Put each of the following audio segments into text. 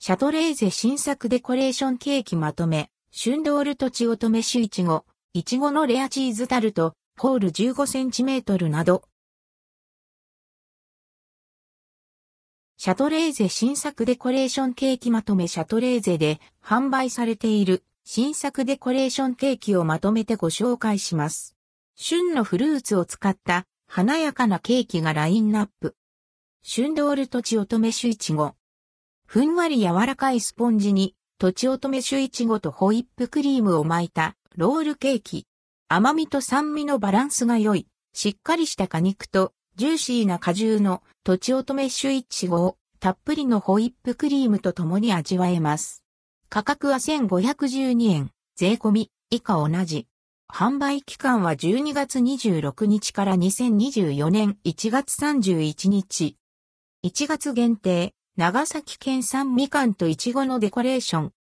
シャトレーゼ新作デコレーションケーキまとめ、シュンドールとちおとめシュイチゴ、いちごのレアチーズタルト、ホール 15cm など。シャトレーゼ新作デコレーションケーキまとめシャトレーゼで販売されている新作デコレーションケーキをまとめてご紹介します。旬のフルーツを使った華やかなケーキがラインナップ。旬ドールとちおとめシュイチゴ。ふんわり柔らかいスポンジに、とちおとめシュイチゴとホイップクリームを巻いたロールケーキ。甘みと酸味のバランスが良い、しっかりした果肉とジューシーな果汁のとちおとめシュイチゴをたっぷりのホイップクリームと共に味わえます。価格は1512円、税込み、以下同じ。販売期間は12月26日から2024年1月31日。1月限定、長崎県産みかんといちごのデコレーション。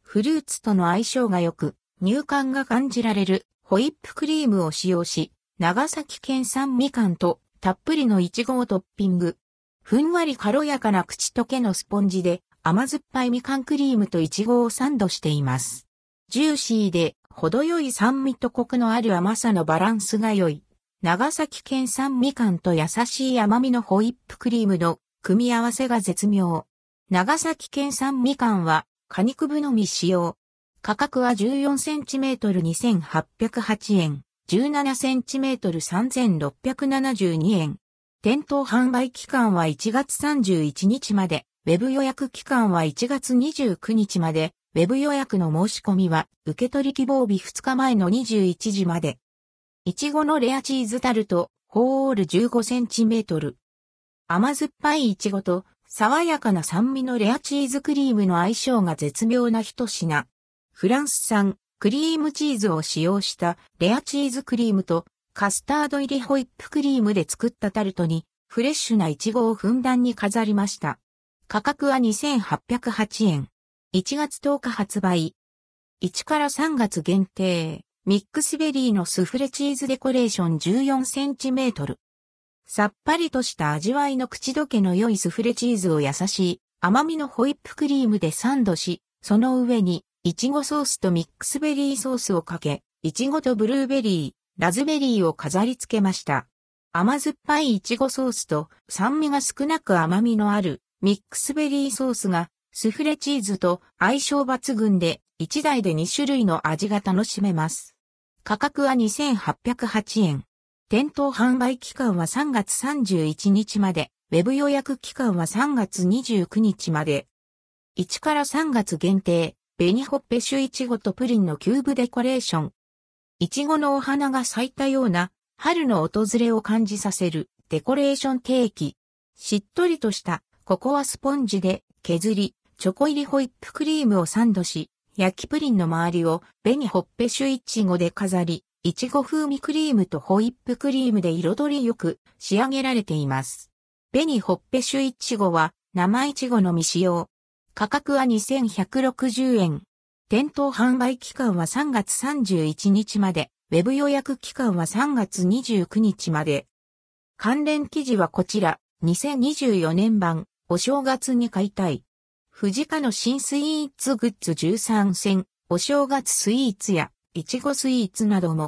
フルーツとの相性が良く、乳感が感じられるホイップクリームを使用し、長崎県産みかんとたっぷりのいちごをトッピング。ふんわり軽やかな口溶けのスポンジで甘酸っぱいみかんクリームといちごをサンドしています。ジューシーで程よい酸味とコクのある甘さのバランスが良い。長崎県産みかんと優しい甘みのホイップクリームの組み合わせが絶妙。長崎県産みかんは果肉部のみ使用。価格は 14cm2808 円、17cm3672 円。店頭販売期間は1月31日まで、ウェブ予約期間は1月29日まで、ウェブ予約の申し込みは、受取希望日2日前の21時まで。いちごのレアチーズタルト、ホール 15cm。甘酸っぱいイチゴと爽やかな酸味のレアチーズクリームの相性が絶妙な一品。フランス産クリームチーズを使用したレアチーズクリームとカスタード入りホイップクリームで作ったタルトにフレッシュなイチゴをふんだんに飾りました。価格は2808円。1月10日発売。1から3月限定。ミックスベリーのスフレチーズデコレーション14センチメートル。さっぱりとした味わいの口どけの良いスフレチーズを優しい甘みのホイップクリームでサンドし、その上にイチゴソースとミックスベリーソースをかけ、イチゴとブルーベリー、ラズベリーを飾り付けました。甘酸っぱいイチゴソースと酸味が少なく甘みのあるミックスベリーソースがスフレチーズと相性抜群で1台で2種類の味が楽しめます。価格は2808円。店頭販売期間は3月31日まで、ウェブ予約期間は3月29日まで。1から3月限定、紅ほっぺシュイチゴとプリンのキューブデコレーション。イチゴのお花が咲いたような春の訪れを感じさせるデコレーションケーキ。しっとりとしたココアスポンジで削り、チョコ入りホイップクリームをサンドし、焼きプリンの周りを紅ほっぺシュイチゴで飾り、いちご風味クリームとホイップクリームで彩りよく仕上げられています。紅ほっぺシュイチゴは生いちごの未使用。価格は2160円。店頭販売期間は3月31日まで、ウェブ予約期間は3月29日まで。関連記事はこちら、2024年版、お正月に買いたい。藤家の新スイーツグッズ13選、お正月スイーツやいちごスイーツなども。